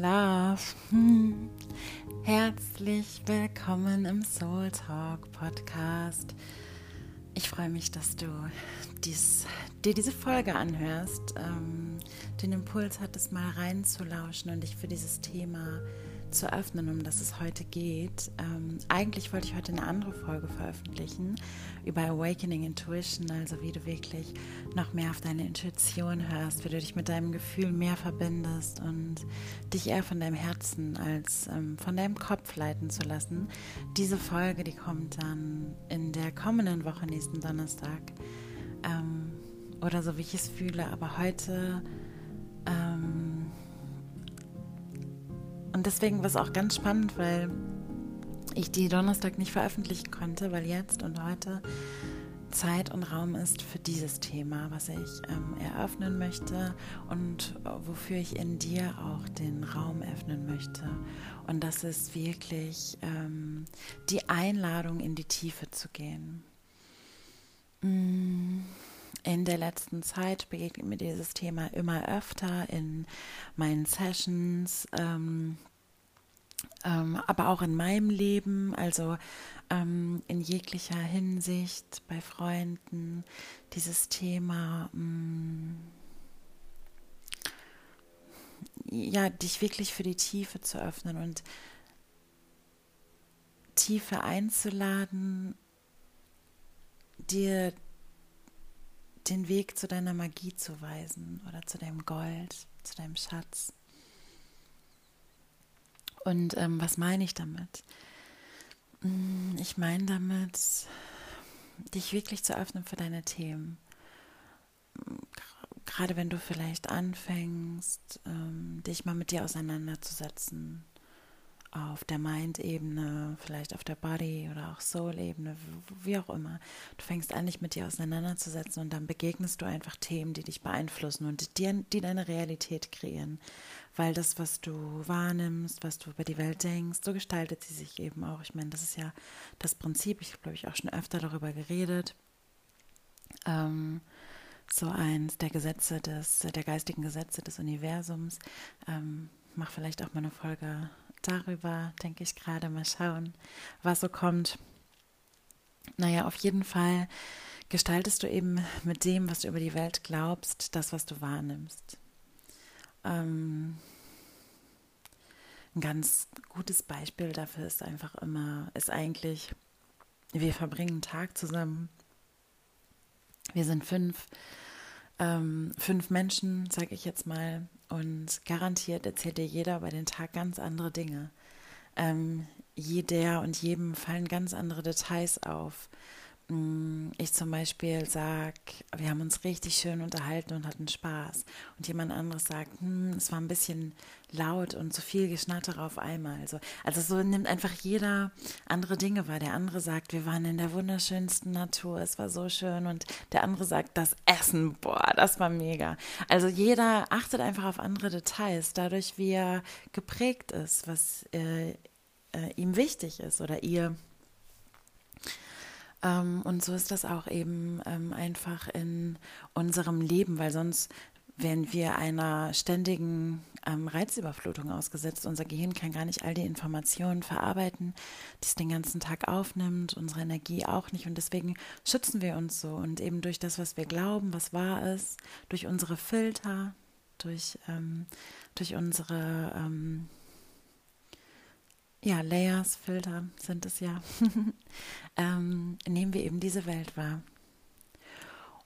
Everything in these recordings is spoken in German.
Love. Hm. Herzlich willkommen im Soul Talk Podcast. Ich freue mich, dass du dies, dir diese Folge anhörst, ähm, den Impuls hattest, mal reinzulauschen und dich für dieses Thema zu öffnen, um das es heute geht. Ähm, eigentlich wollte ich heute eine andere Folge veröffentlichen über Awakening Intuition, also wie du wirklich noch mehr auf deine Intuition hörst, wie du dich mit deinem Gefühl mehr verbindest und dich eher von deinem Herzen als ähm, von deinem Kopf leiten zu lassen. Diese Folge, die kommt dann in der kommenden Woche, nächsten Donnerstag. Ähm, oder so wie ich es fühle, aber heute ähm, und deswegen war es auch ganz spannend, weil ich die Donnerstag nicht veröffentlichen konnte, weil jetzt und heute Zeit und Raum ist für dieses Thema, was ich ähm, eröffnen möchte und wofür ich in dir auch den Raum öffnen möchte. Und das ist wirklich ähm, die Einladung, in die Tiefe zu gehen. Mm, in der letzten Zeit begegnet mir dieses Thema immer öfter in meinen Sessions. Ähm, ähm, aber auch in meinem Leben, also ähm, in jeglicher Hinsicht bei Freunden, dieses Thema, mh, mm, ja, dich wirklich für die Tiefe zu öffnen und Tiefe einzuladen, dir den Weg zu deiner Magie zu weisen oder zu deinem Gold, zu deinem Schatz. Und ähm, was meine ich damit? Mm, ich meine damit, dich wirklich zu öffnen für deine Themen. Gerade wenn du vielleicht anfängst, ähm, dich mal mit dir auseinanderzusetzen, auf der Mind-Ebene, vielleicht auf der Body- oder auch Soul-Ebene, wie auch immer. Du fängst an, dich mit dir auseinanderzusetzen und dann begegnest du einfach Themen, die dich beeinflussen und die, die deine Realität kreieren. Weil das, was du wahrnimmst, was du über die Welt denkst, so gestaltet sie sich eben auch. Ich meine, das ist ja das Prinzip. Ich glaube ich, auch schon öfter darüber geredet. Ähm, so eins der Gesetze des, der geistigen Gesetze des Universums. Ähm, mach vielleicht auch mal eine Folge darüber, denke ich gerade. Mal schauen, was so kommt. Naja, auf jeden Fall gestaltest du eben mit dem, was du über die Welt glaubst, das, was du wahrnimmst. Ähm, ein ganz gutes Beispiel dafür ist einfach immer, ist eigentlich, wir verbringen einen Tag zusammen. Wir sind fünf, ähm, fünf Menschen, sage ich jetzt mal, und garantiert erzählt dir jeder über den Tag ganz andere Dinge. Ähm, jeder und jedem fallen ganz andere Details auf. Mm, ich zum Beispiel sage, wir haben uns richtig schön unterhalten und hatten Spaß. Und jemand anderes sagt, hm, es war ein bisschen laut und zu viel Geschnatter auf einmal. Also, also so nimmt einfach jeder andere Dinge wahr. Der andere sagt, wir waren in der wunderschönsten Natur, es war so schön. Und der andere sagt, das Essen, boah, das war mega. Also jeder achtet einfach auf andere Details, dadurch wie er geprägt ist, was äh, äh, ihm wichtig ist oder ihr ähm, und so ist das auch eben ähm, einfach in unserem Leben, weil sonst wären wir einer ständigen ähm, Reizüberflutung ausgesetzt. Unser Gehirn kann gar nicht all die Informationen verarbeiten, die es den ganzen Tag aufnimmt, unsere Energie auch nicht. Und deswegen schützen wir uns so. Und eben durch das, was wir glauben, was wahr ist, durch unsere Filter, durch, ähm, durch unsere ähm, ja, Layers, Filter sind es ja, ähm, nehmen wir eben diese Welt wahr.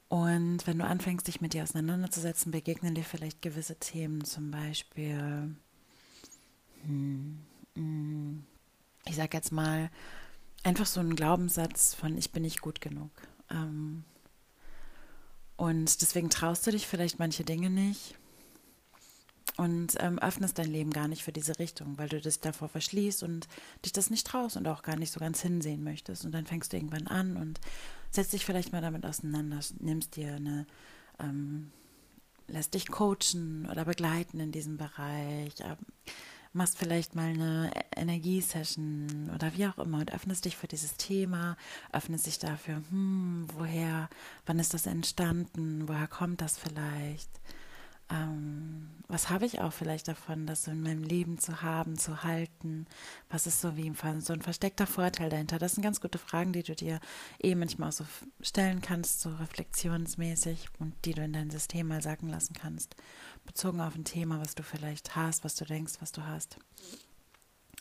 Und wenn du anfängst, dich mit dir auseinanderzusetzen, begegnen dir vielleicht gewisse Themen, zum Beispiel, hm, hm, ich sag jetzt mal, einfach so ein Glaubenssatz von ich bin nicht gut genug. Ähm, und deswegen traust du dich vielleicht manche Dinge nicht und ähm, öffnest dein Leben gar nicht für diese Richtung, weil du das davor verschließt und dich das nicht traust und auch gar nicht so ganz hinsehen möchtest. Und dann fängst du irgendwann an und setzt dich vielleicht mal damit auseinander, nimmst dir eine, ähm, lässt dich coachen oder begleiten in diesem Bereich, äh, machst vielleicht mal eine Energiesession oder wie auch immer und öffnest dich für dieses Thema, öffnest dich dafür, hm, woher, wann ist das entstanden, woher kommt das vielleicht? Ähm, was habe ich auch vielleicht davon, das so in meinem Leben zu haben, zu halten? Was ist so wie so ein versteckter Vorteil dahinter? Das sind ganz gute Fragen, die du dir eh manchmal auch so stellen kannst, so reflexionsmäßig und die du in dein System mal sacken lassen kannst, bezogen auf ein Thema, was du vielleicht hast, was du denkst, was du hast.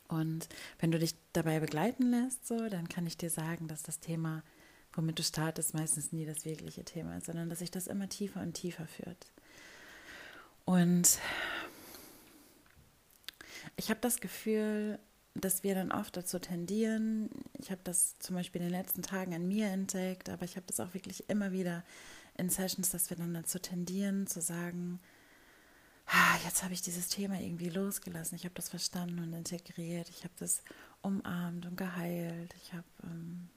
Und wenn du dich dabei begleiten lässt, so, dann kann ich dir sagen, dass das Thema, womit du startest, meistens nie das wirkliche Thema ist, sondern dass sich das immer tiefer und tiefer führt. Und ich habe das Gefühl, dass wir dann oft dazu tendieren, ich habe das zum Beispiel in den letzten Tagen an mir entdeckt, aber ich habe das auch wirklich immer wieder in Sessions, dass wir dann dazu tendieren zu sagen, jetzt habe ich dieses Thema irgendwie losgelassen, ich habe das verstanden und integriert, ich habe das umarmt und geheilt, ich habe ähm,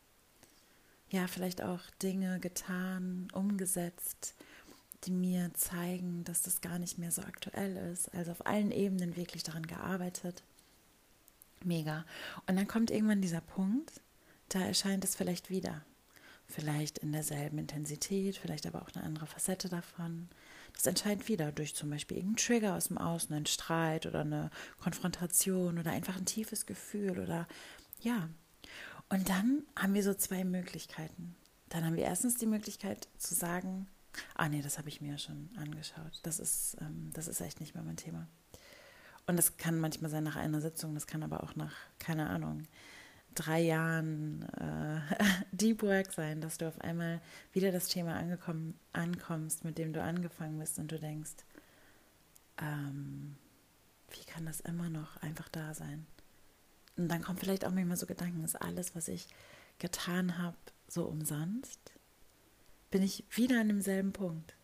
ja vielleicht auch Dinge getan, umgesetzt, die mir zeigen, dass das gar nicht mehr so aktuell ist. Also auf allen Ebenen wirklich daran gearbeitet. Mega. Und dann kommt irgendwann dieser Punkt, da erscheint es vielleicht wieder. Vielleicht in derselben Intensität, vielleicht aber auch eine andere Facette davon. Das entscheidet wieder durch zum Beispiel irgendeinen Trigger aus dem Außen, einen Streit oder eine Konfrontation oder einfach ein tiefes Gefühl oder ja. Und dann haben wir so zwei Möglichkeiten. Dann haben wir erstens die Möglichkeit zu sagen, Ah nee, das habe ich mir schon angeschaut. Das ist, ähm, das ist echt nicht mehr mein Thema. Und das kann manchmal sein nach einer Sitzung, das kann aber auch nach, keine Ahnung, drei Jahren äh, Deep Work sein, dass du auf einmal wieder das Thema angekommen, ankommst, mit dem du angefangen bist und du denkst, ähm, wie kann das immer noch einfach da sein? Und dann kommt vielleicht auch manchmal so Gedanken, ist alles, was ich getan habe, so umsonst? Bin ich wieder an demselben Punkt.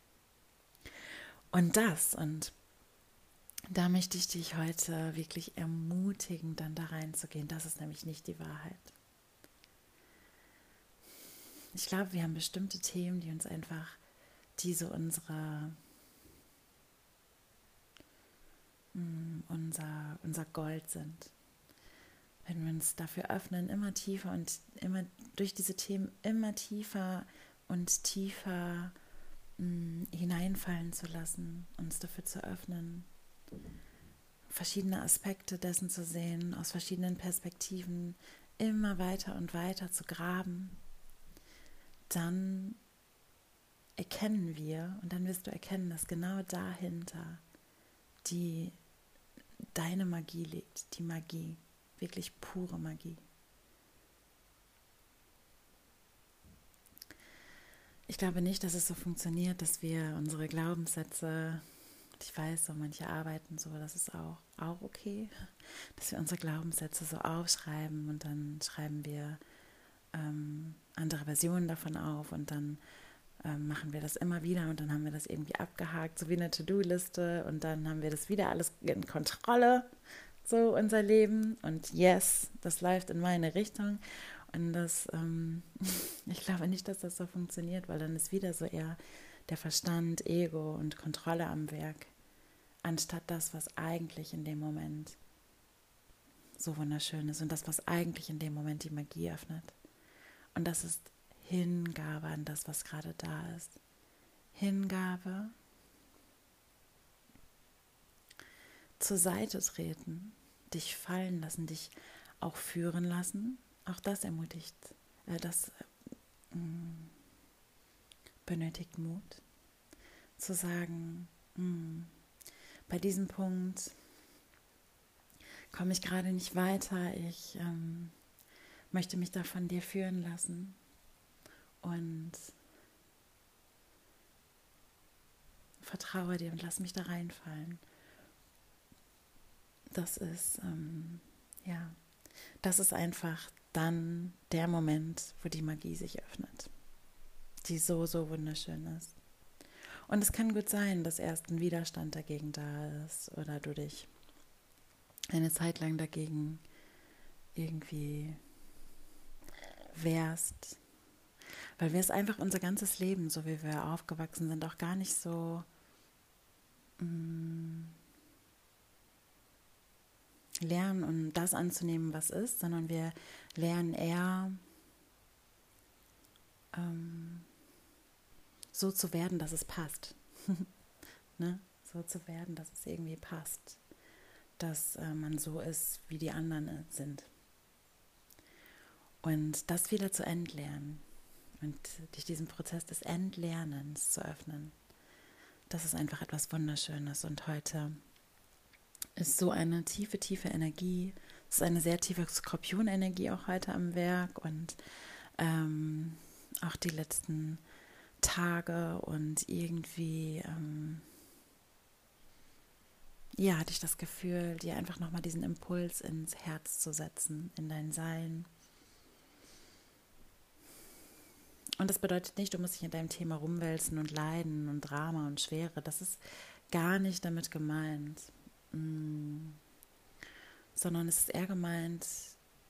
Und das, und da möchte ich dich heute wirklich ermutigen, dann da reinzugehen. Das ist nämlich nicht die Wahrheit. Ich glaube, wir haben bestimmte Themen, die uns einfach, die so unsere, mm, unser, unser Gold sind. Wenn wir uns dafür öffnen, immer tiefer und immer durch diese Themen immer tiefer und tiefer mh, mm, hineinfallen zu lassen, uns dafür zu öffnen, verschiedene Aspekte dessen zu sehen, aus verschiedenen Perspektiven immer weiter und weiter zu graben, dann erkennen wir und dann wirst du erkennen, dass genau dahinter die deine Magie liegt, die Magie, wirklich pure Magie. Ich glaube nicht, dass es so funktioniert, dass wir unsere Glaubenssätze, ich weiß, so manche arbeiten so, das ist auch, auch okay, dass wir unsere Glaubenssätze so aufschreiben und dann schreiben wir ähm, andere Versionen davon auf und dann ähm, machen wir das immer wieder und dann haben wir das irgendwie abgehakt, so wie eine To-Do-Liste und dann haben wir das wieder alles in Kontrolle, so unser Leben. Und yes, das läuft in meine Richtung und das, ähm, ich glaube nicht, dass das so funktioniert, weil dann ist wieder so eher der Verstand, Ego und Kontrolle am Werk, anstatt das, was eigentlich in dem Moment so wunderschön ist und das, was eigentlich in dem Moment die Magie öffnet. Und das ist Hingabe an das, was gerade da ist. Hingabe, zur Seite treten, dich fallen lassen, dich auch führen lassen, auch das ermutigt, äh, das äh, benötigt Mut, zu sagen, mh, mm, bei diesem Punkt komme ich gerade nicht weiter, ich ähm, möchte mich da von dir führen lassen und vertraue dir und lass mich da reinfallen. Das ist, ähm, ja, das ist einfach dann der Moment, wo die Magie sich öffnet, die so, so wunderschön ist. Und es kann gut sein, dass erst ein Widerstand dagegen da ist oder du dich eine Zeit lang dagegen irgendwie wehrst. Weil wir es einfach unser ganzes Leben, so wie wir aufgewachsen sind, auch gar nicht so mh, mm, lernen, um das anzunehmen, was ist, sondern wir lernen eher ähm, so zu werden, dass es passt. ne? so zu werden, dass es irgendwie passt, dass äh, man so ist, wie die anderen äh, sind. Und das wieder zu entlernen und dich diesem Prozess des Entlernens zu öffnen, das ist einfach etwas Wunderschönes. Und heute ist so eine tiefe, tiefe Energie. Es ist eine sehr tiefe Skorpionenergie auch heute am Werk und ähm, auch die letzten Tage und irgendwie, ähm, ja, hatte ich das Gefühl, dir einfach nochmal diesen Impuls ins Herz zu setzen, in dein Sein. Und das bedeutet nicht, du musst dich in deinem Thema rumwälzen und leiden und Drama und Schwere. Das ist gar nicht damit gemeint. Mm. Sondern es ist eher gemeint,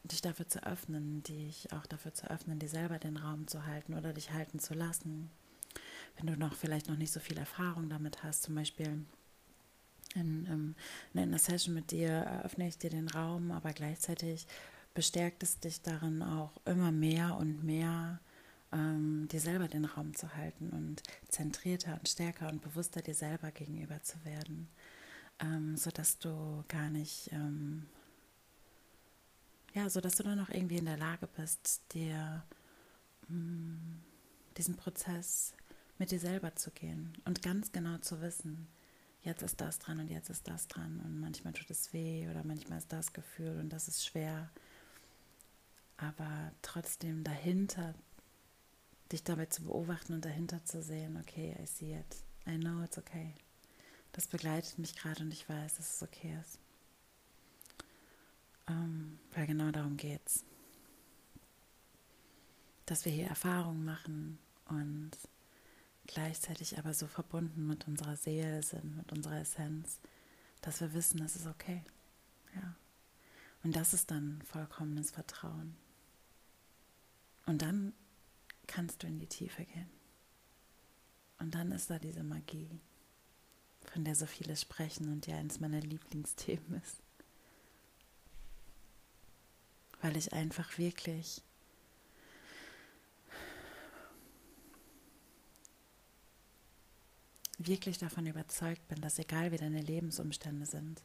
dich dafür zu öffnen, dich auch dafür zu öffnen, dir selber den Raum zu halten oder dich halten zu lassen. Wenn du noch vielleicht noch nicht so viel Erfahrung damit hast, zum Beispiel in, in, in einer Session mit dir eröffne ich dir den Raum, aber gleichzeitig bestärkt es dich darin auch immer mehr und mehr ähm, dir selber den Raum zu halten und zentrierter und stärker und bewusster dir selber gegenüber zu werden, ähm, sodass du gar nicht ähm, ja, so dass du dann auch irgendwie in der Lage bist, dir mh, mm, diesen Prozess mit dir selber zu gehen und ganz genau zu wissen, jetzt ist das dran und jetzt ist das dran und manchmal tut es weh oder manchmal ist das Gefühl und das ist schwer, aber trotzdem dahinter dich dabei zu beobachten und dahinter zu sehen, okay, I see it, I know it's okay. Das begleitet mich gerade und ich weiß, dass es okay ist. Ähm, weil genau darum geht es. Dass wir hier Erfahrungen machen und gleichzeitig aber so verbunden mit unserer Seele sind, mit unserer Essenz, dass wir wissen, es ist okay. Ja. Und das ist dann vollkommenes Vertrauen. Und dann kannst du in die Tiefe gehen. Und dann ist da diese Magie, von der so viele sprechen und die eines meiner Lieblingsthemen ist. weil ich einfach wirklich wirklich davon überzeugt bin, dass egal wie deine Lebensumstände sind,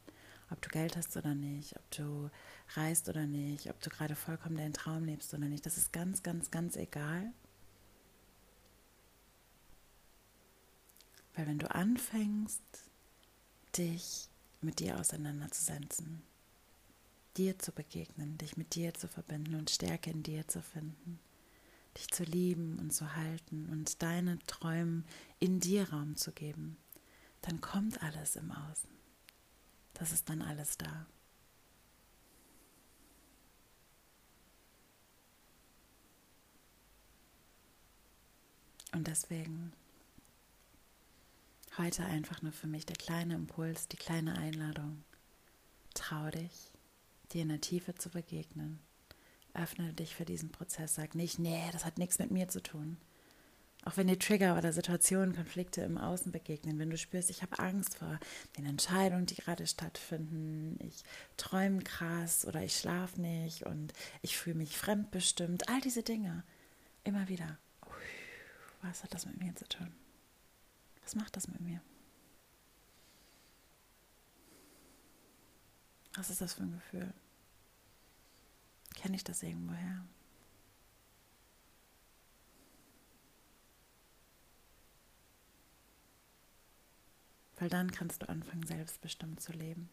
ob du Geld hast oder nicht, ob du reist oder nicht, ob du gerade vollkommen deinen Traum lebst oder nicht, das ist ganz, ganz, ganz egal. Weil wenn du anfängst, dich mit dir auseinanderzusetzen, dir zu begegnen, dich mit dir zu verbinden und Stärke in dir zu finden, dich zu lieben und zu halten und deine Träume in dir Raum zu geben, dann kommt alles im Außen. Das ist dann alles da. Und deswegen heute einfach nur für mich der kleine Impuls, die kleine Einladung. Trau dich, dir in der Tiefe zu begegnen. Öffne dich für diesen Prozess. Sag nicht, nee, das hat nichts mit mir zu tun. Auch wenn dir Trigger oder Situationen, Konflikte im Außen begegnen, wenn du spürst, ich habe Angst vor den Entscheidungen, die gerade stattfinden, ich träume krass oder ich schlafe nicht und ich fühle mich fremdbestimmt, all diese Dinge, immer wieder, was hat das mit mir zu tun? Was macht das mit mir? Was ist das für ein Gefühl? Kenne ich das irgendwoher? Weil dann kannst du anfangen, selbstbestimmt zu leben,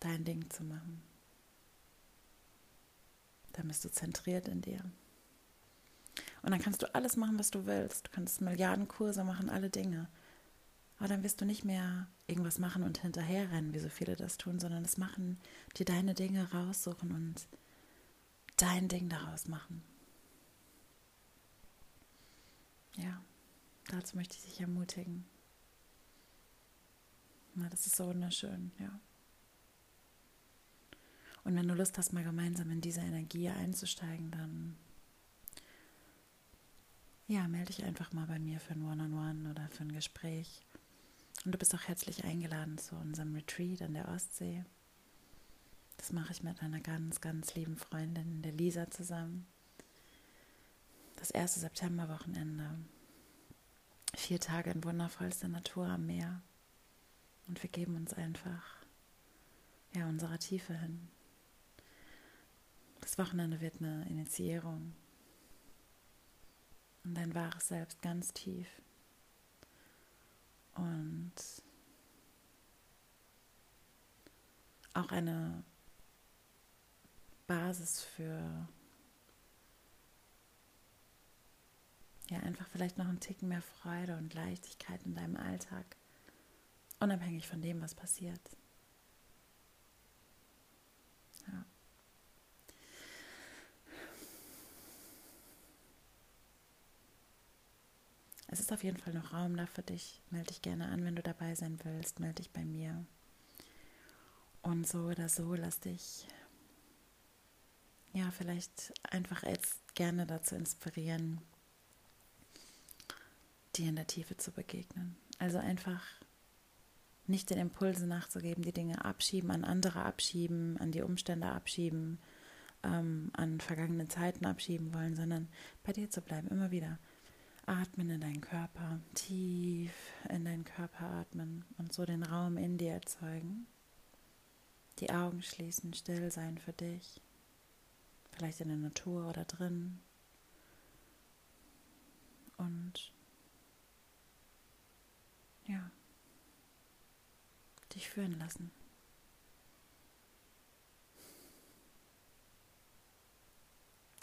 dein Ding zu machen. Dann bist du zentriert in dir. Und dann kannst du alles machen, was du willst. Du kannst Milliardenkurse machen, alle Dinge. Aber dann wirst du nicht mehr irgendwas machen und hinterherrennen, wie so viele das tun, sondern es machen, dir deine Dinge raussuchen und dein Ding daraus machen. Ja, dazu möchte ich dich ermutigen. Na, das ist so wunderschön, ja. Und wenn du Lust hast, mal gemeinsam in diese Energie einzusteigen, dann ja, melde dich einfach mal bei mir für ein One-on-One -on -One oder für ein Gespräch. Und du bist auch herzlich eingeladen zu unserem Retreat an der Ostsee. Das mache ich mit einer ganz, ganz lieben Freundin, der Lisa, zusammen. Das erste Septemberwochenende. Vier Tage in wundervollster Natur am Meer. Und wir geben uns einfach ja, unserer Tiefe hin. Das Wochenende wird eine Initiierung und dein wahres Selbst ganz tief. Und auch eine Basis für ja einfach vielleicht noch einen Ticken mehr Freude und Leichtigkeit in deinem Alltag, unabhängig von dem, was passiert. Ja. Es ist auf jeden Fall noch Raum da für dich. Melde dich gerne an, wenn du dabei sein willst. Melde dich bei mir. Und so oder so, lass dich ja vielleicht einfach jetzt gerne dazu inspirieren, dir in der Tiefe zu begegnen. Also einfach nicht den Impulsen nachzugeben, die Dinge abschieben, an andere abschieben, an die Umstände abschieben, ähm, an vergangene Zeiten abschieben wollen, sondern bei dir zu bleiben, immer wieder. Atmen in deinen Körper, tief in deinen Körper atmen und so den Raum in dir erzeugen. Die Augen schließen, still sein für dich. Vielleicht in der Natur oder drin. Und ja, dich führen lassen.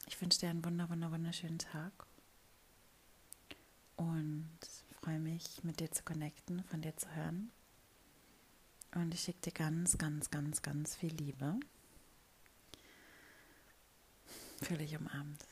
Ich wünsche dir einen wunder, wunder, wunderschönen Tag und freue mich, mit dir zu connecten, von dir zu hören. Und ich schicke dir ganz, ganz, ganz, ganz viel Liebe. Dich umarmt.